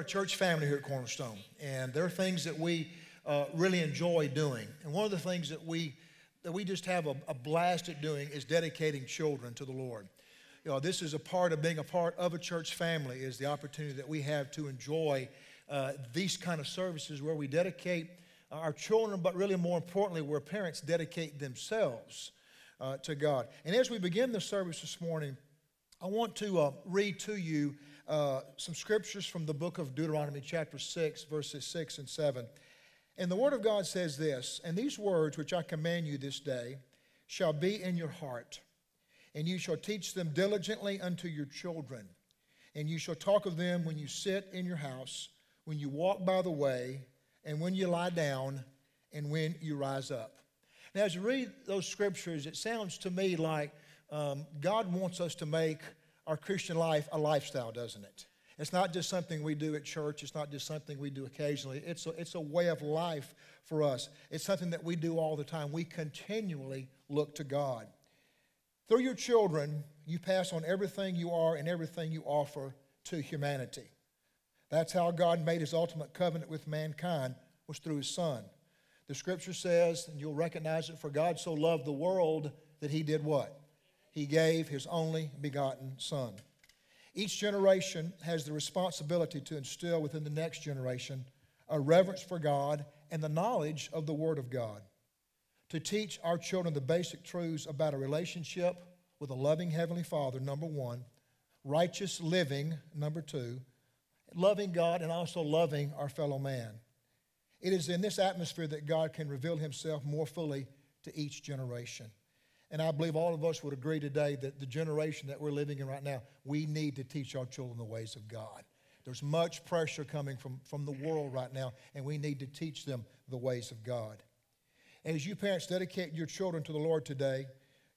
a church family here at Cornerstone, and there are things that we uh, really enjoy doing. And one of the things that we that we just have a, a blast at doing is dedicating children to the Lord. You know, this is a part of being a part of a church family is the opportunity that we have to enjoy uh, these kind of services where we dedicate our children, but really more importantly, where parents dedicate themselves uh, to God. And as we begin the service this morning, I want to uh, read to you uh, some scriptures from the book of Deuteronomy, chapter 6, verses 6 and 7. And the Word of God says this And these words which I command you this day shall be in your heart, and you shall teach them diligently unto your children. And you shall talk of them when you sit in your house, when you walk by the way, and when you lie down, and when you rise up. Now, as you read those scriptures, it sounds to me like um, God wants us to make our Christian life a lifestyle, doesn't it? It's not just something we do at church. It's not just something we do occasionally. It's a, it's a way of life for us. It's something that we do all the time. We continually look to God. Through your children, you pass on everything you are and everything you offer to humanity. That's how God made his ultimate covenant with mankind was through his son. The scripture says, and you'll recognize it, for God so loved the world that he did what? He gave his only begotten son. Each generation has the responsibility to instill within the next generation a reverence for God and the knowledge of the Word of God. To teach our children the basic truths about a relationship with a loving Heavenly Father, number one, righteous living, number two, loving God and also loving our fellow man. It is in this atmosphere that God can reveal Himself more fully to each generation. And I believe all of us would agree today that the generation that we're living in right now, we need to teach our children the ways of God. There's much pressure coming from, from the world right now, and we need to teach them the ways of God. As you parents dedicate your children to the Lord today,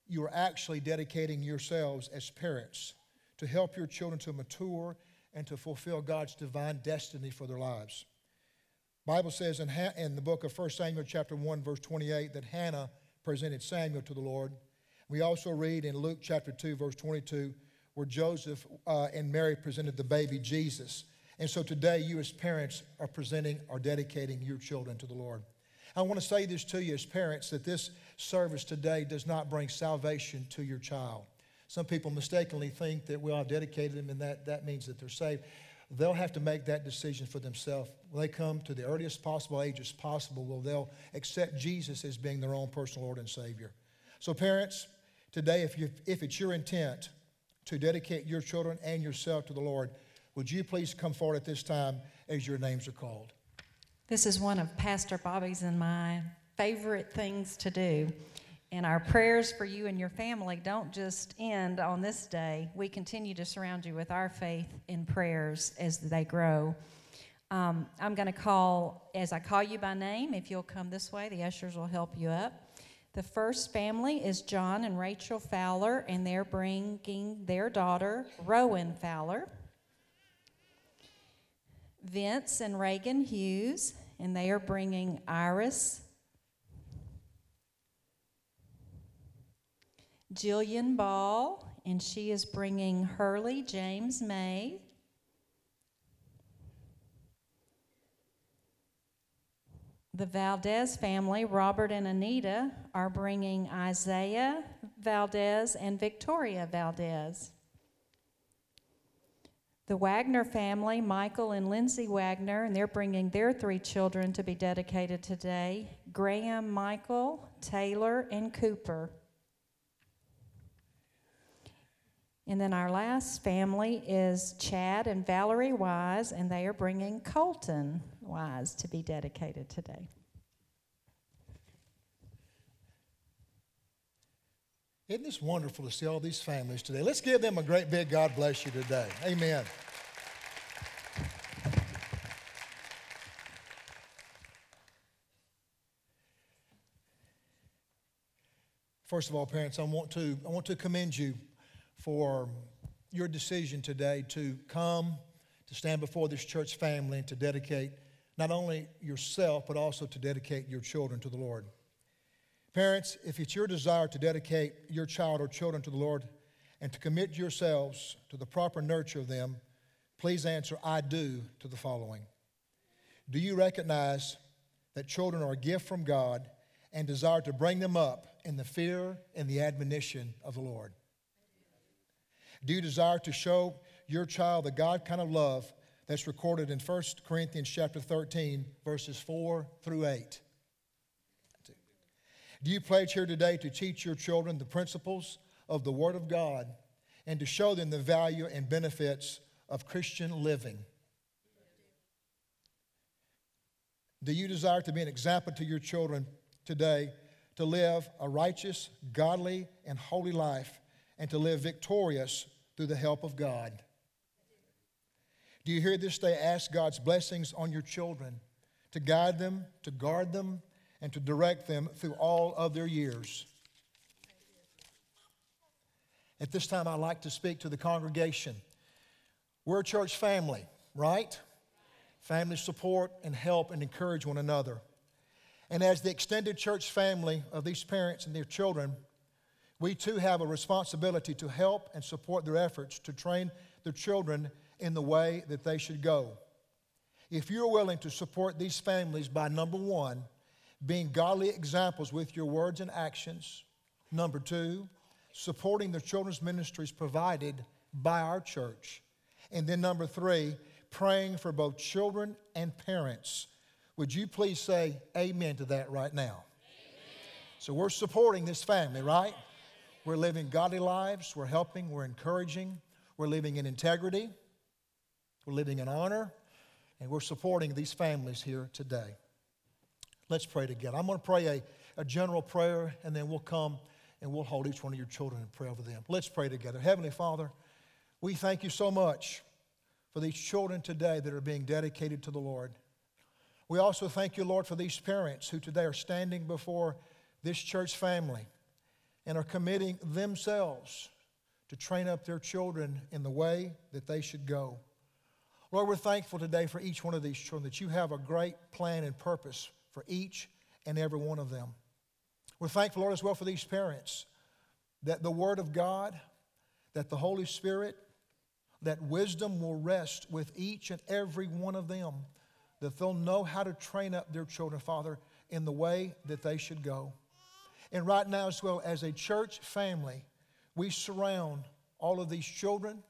you are actually dedicating yourselves as parents to help your children to mature and to fulfill God's divine destiny for their lives. Bible says in, in the book of 1 Samuel chapter 1 verse 28 that Hannah presented Samuel to the Lord. We also read in Luke chapter 2, verse 22, where Joseph uh, and Mary presented the baby Jesus. And so today, you as parents are presenting or dedicating your children to the Lord. I want to say this to you as parents that this service today does not bring salvation to your child. Some people mistakenly think that, well, I've dedicated them and that, that means that they're saved. They'll have to make that decision for themselves. When they come to the earliest possible age as possible, will they'll accept Jesus as being their own personal Lord and Savior. So, parents, today, if, you, if it's your intent to dedicate your children and yourself to the Lord, would you please come forward at this time as your names are called? This is one of Pastor Bobby's and my favorite things to do. And our prayers for you and your family don't just end on this day. We continue to surround you with our faith in prayers as they grow. Um, I'm going to call, as I call you by name, if you'll come this way, the ushers will help you up. The first family is John and Rachel Fowler, and they're bringing their daughter, Rowan Fowler. Vince and Reagan Hughes, and they are bringing Iris Jillian Ball, and she is bringing Hurley James May. The Valdez family, Robert and Anita, are bringing Isaiah Valdez and Victoria Valdez. The Wagner family, Michael and Lindsay Wagner, and they're bringing their three children to be dedicated today Graham, Michael, Taylor, and Cooper. And then our last family is Chad and Valerie Wise, and they are bringing Colton Wise to be dedicated today. Isn't this wonderful to see all these families today? Let's give them a great big God bless you today. Amen. First of all, parents, I want to, I want to commend you for your decision today to come, to stand before this church family, and to dedicate not only yourself, but also to dedicate your children to the Lord. Parents, if it's your desire to dedicate your child or children to the Lord and to commit yourselves to the proper nurture of them, please answer I do to the following. Do you recognize that children are a gift from God and desire to bring them up in the fear and the admonition of the Lord? Do you desire to show your child the God kind of love that's recorded in 1 Corinthians chapter 13 verses 4 through 8? Do you pledge here today to teach your children the principles of the Word of God and to show them the value and benefits of Christian living? Do you desire to be an example to your children today to live a righteous, godly, and holy life and to live victorious through the help of God? Do you here this day ask God's blessings on your children to guide them, to guard them, and to direct them through all of their years? At this time, I'd like to speak to the congregation. We're a church family, right? Family support and help and encourage one another. And as the extended church family of these parents and their children, we too have a responsibility to help and support their efforts to train their children in the way that they should go. If you're willing to support these families by number one, being godly examples with your words and actions, number two, supporting the children's ministries provided by our church, and then number three, praying for both children and parents. Would you please say amen to that right now? Amen. So we're supporting this family, right? We're living godly lives, we're helping, we're encouraging, we're living in integrity, we're living in honor, and we're supporting these families here today. Let's pray together. I'm going to pray a, a general prayer, and then we'll come and we'll hold each one of your children and pray over them. Let's pray together. Heavenly Father, we thank you so much for these children today that are being dedicated to the Lord. We also thank you, Lord, for these parents who today are standing before this church family and are committing themselves to train up their children in the way that they should go. Lord, we're thankful today for each one of these children that you have a great plan and purpose for each and every one of them. We're thankful, Lord, as well for these parents that the Word of God, that the Holy Spirit, that wisdom will rest with each and every one of them, that they'll know how to train up their children, Father, in the way that they should go. And right now, as well, as a church family, we surround all of these children,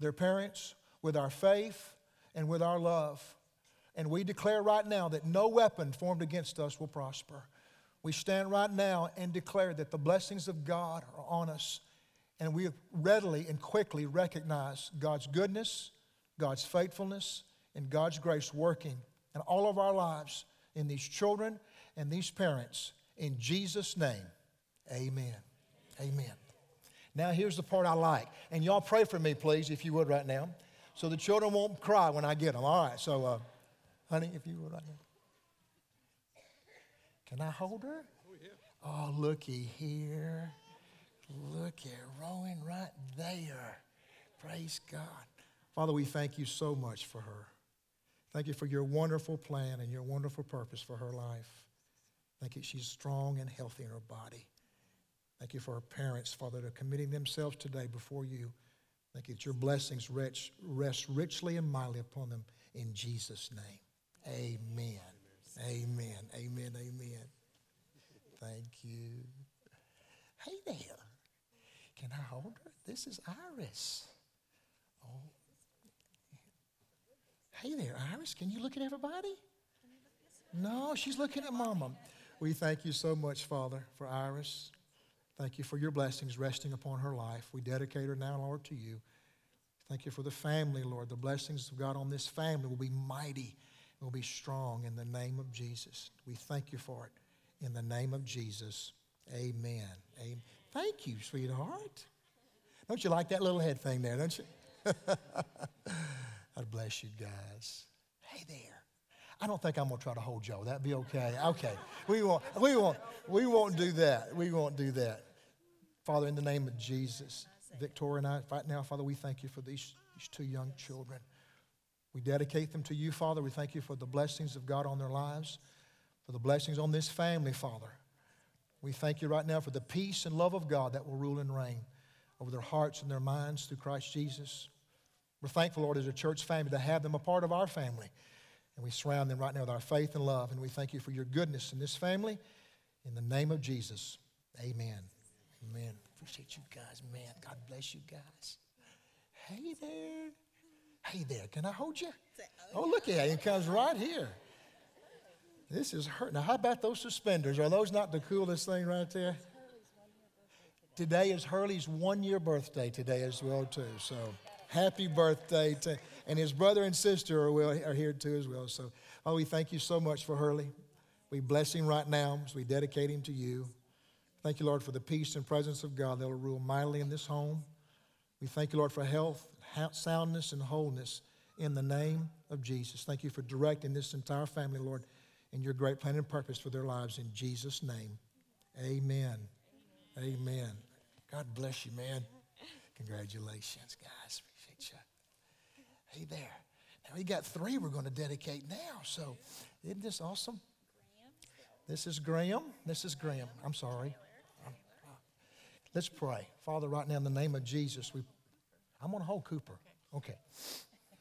their parents, with our faith and with our love. And we declare right now that no weapon formed against us will prosper. We stand right now and declare that the blessings of God are on us. And we readily and quickly recognize God's goodness, God's faithfulness, and God's grace working in all of our lives in these children and these parents in Jesus' name, amen. Amen. Now, here's the part I like. And y'all pray for me, please, if you would, right now, so the children won't cry when I get them. All right, so, uh, honey, if you would, right now. Can I hold her? Oh, yeah. Oh, looky here. Look at Rowan right there. Praise God. Father, we thank you so much for her. Thank you for your wonderful plan and your wonderful purpose for her life. Thank you she's strong and healthy in her body. Thank you for her parents, Father, that are committing themselves today before you. Thank you that your blessings rest, rest richly and mightily upon them in Jesus' name. Amen. Amen. Amen. Amen. Thank you. Hey there. Can I hold her? This is Iris. Oh. Hey there, Iris. Can you look at everybody? No, she's looking at Mama. We thank you so much, Father, for Iris. Thank you for your blessings resting upon her life. We dedicate her now, Lord, to you. Thank you for the family, Lord. The blessings of God on this family will be mighty, will be strong in the name of Jesus. We thank you for it. In the name of Jesus, amen. amen. Thank you, sweetheart. Don't you like that little head thing there, don't you? God bless you guys. Hey there. I don't think I'm to try to hold Joe. That'd be okay. Okay. We won't, we won't, we won't do that. We won't do that. Father, in the name of Jesus, Victoria and I, right now, Father, we thank you for these, these two young children. We dedicate them to you, Father. We thank you for the blessings of God on their lives, for the blessings on this family, Father. We thank you right now for the peace and love of God that will rule and reign over their hearts and their minds through Christ Jesus. We're thankful, Lord, as a church family to have them a part of our family. And we surround them right now with our faith and love. And we thank you for your goodness in this family. In the name of Jesus, amen. Amen. Appreciate you guys, man. God bless you guys. Hey there. Hey there. Can I hold you? Oh, look at it. It comes right here. This is hurt. Now, how about those suspenders? Are those not the coolest thing right there? Today is Hurley's one year birthday today as well, too. So happy birthday to and his brother and sister are, well, are here too as well. So, oh, we thank you so much for Hurley. We bless him right now as we dedicate him to you. Thank you, Lord, for the peace and presence of God that will rule mightily in this home. We thank you, Lord, for health, soundness, and wholeness in the name of Jesus. Thank you for directing this entire family, Lord, in your great plan and purpose for their lives. In Jesus' name, amen. Amen. amen. God bless you, man. Congratulations, guys. Hey there. Now we got three we're going to dedicate now. So isn't this awesome? This is Graham. This is Graham. I'm sorry. Let's pray. Father, right now in the name of Jesus, we I'm going to hold Cooper. Okay.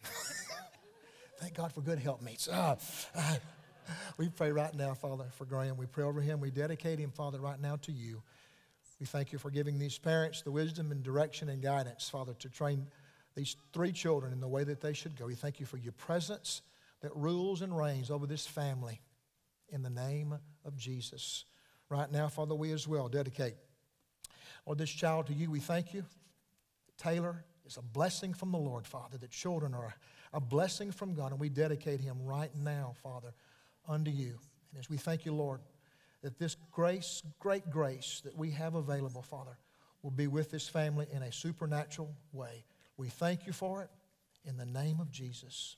Thank God for good helpmates. Uh, uh, we pray right now, Father, for Graham. We pray over him. We dedicate him, Father, right now to you. We thank you for giving these parents the wisdom and direction and guidance, Father, to train these three children in the way that they should go. We thank you for your presence that rules and reigns over this family in the name of Jesus. Right now, Father, we as well dedicate, Lord, this child to you. We thank you. Taylor is a blessing from the Lord, Father. that children are a blessing from God, and we dedicate him right now, Father, unto you. And as we thank you, Lord, that this grace, great grace that we have available, Father, will be with this family in a supernatural way. We thank you for it in the name of Jesus.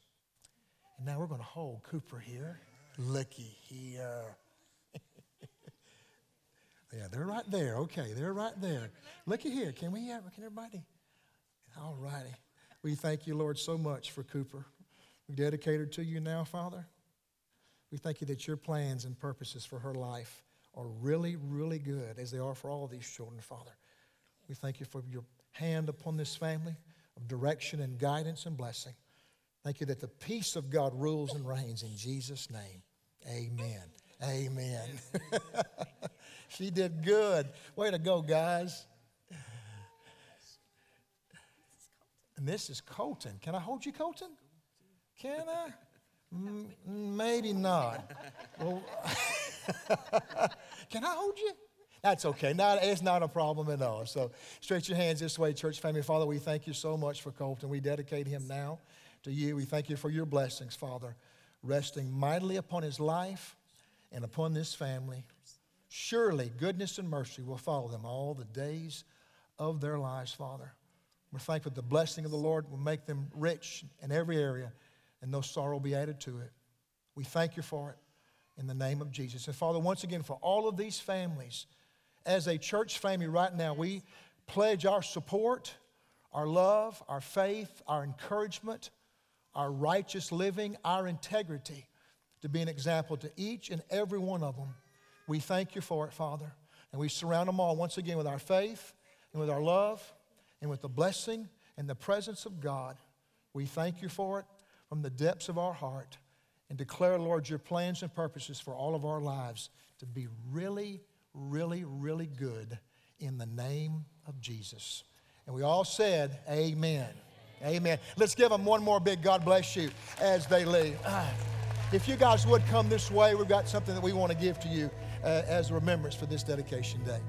And now we're going to hold Cooper here. Looky here. yeah, they're right there. Okay, they're right there. Looky here. Can we have, can everybody? All righty. We thank you, Lord, so much for Cooper. We dedicate her to you now, Father. We thank you that your plans and purposes for her life are really, really good, as they are for all these children, Father. We thank you for your hand upon this family of direction and guidance and blessing. Thank you that the peace of God rules and reigns in Jesus' name. Amen. Amen. she did good. Way to go, guys. And this is Colton. Can I hold you, Colton? Can I? Mm, maybe not. Well, can I hold you? That's okay. Not, it's not a problem at all. So stretch your hands this way, church family. Father, we thank you so much for Colton. We dedicate him now to you. We thank you for your blessings, Father, resting mightily upon his life and upon this family. Surely goodness and mercy will follow them all the days of their lives, Father. We're thankful the blessing of the Lord will make them rich in every area and no sorrow will be added to it. We thank you for it in the name of Jesus. And Father, once again, for all of these families, as a church family right now, we pledge our support, our love, our faith, our encouragement, our righteous living, our integrity to be an example to each and every one of them. We thank you for it, Father. And we surround them all once again with our faith and with our love and with the blessing and the presence of God. We thank you for it from the depths of our heart and declare, Lord, your plans and purposes for all of our lives to be really, really, really good in the name of Jesus. And we all said, Amen. Amen. Let's give them one more big God bless you as they leave. If you guys would come this way, we've got something that we want to give to you uh, as a remembrance for this dedication day.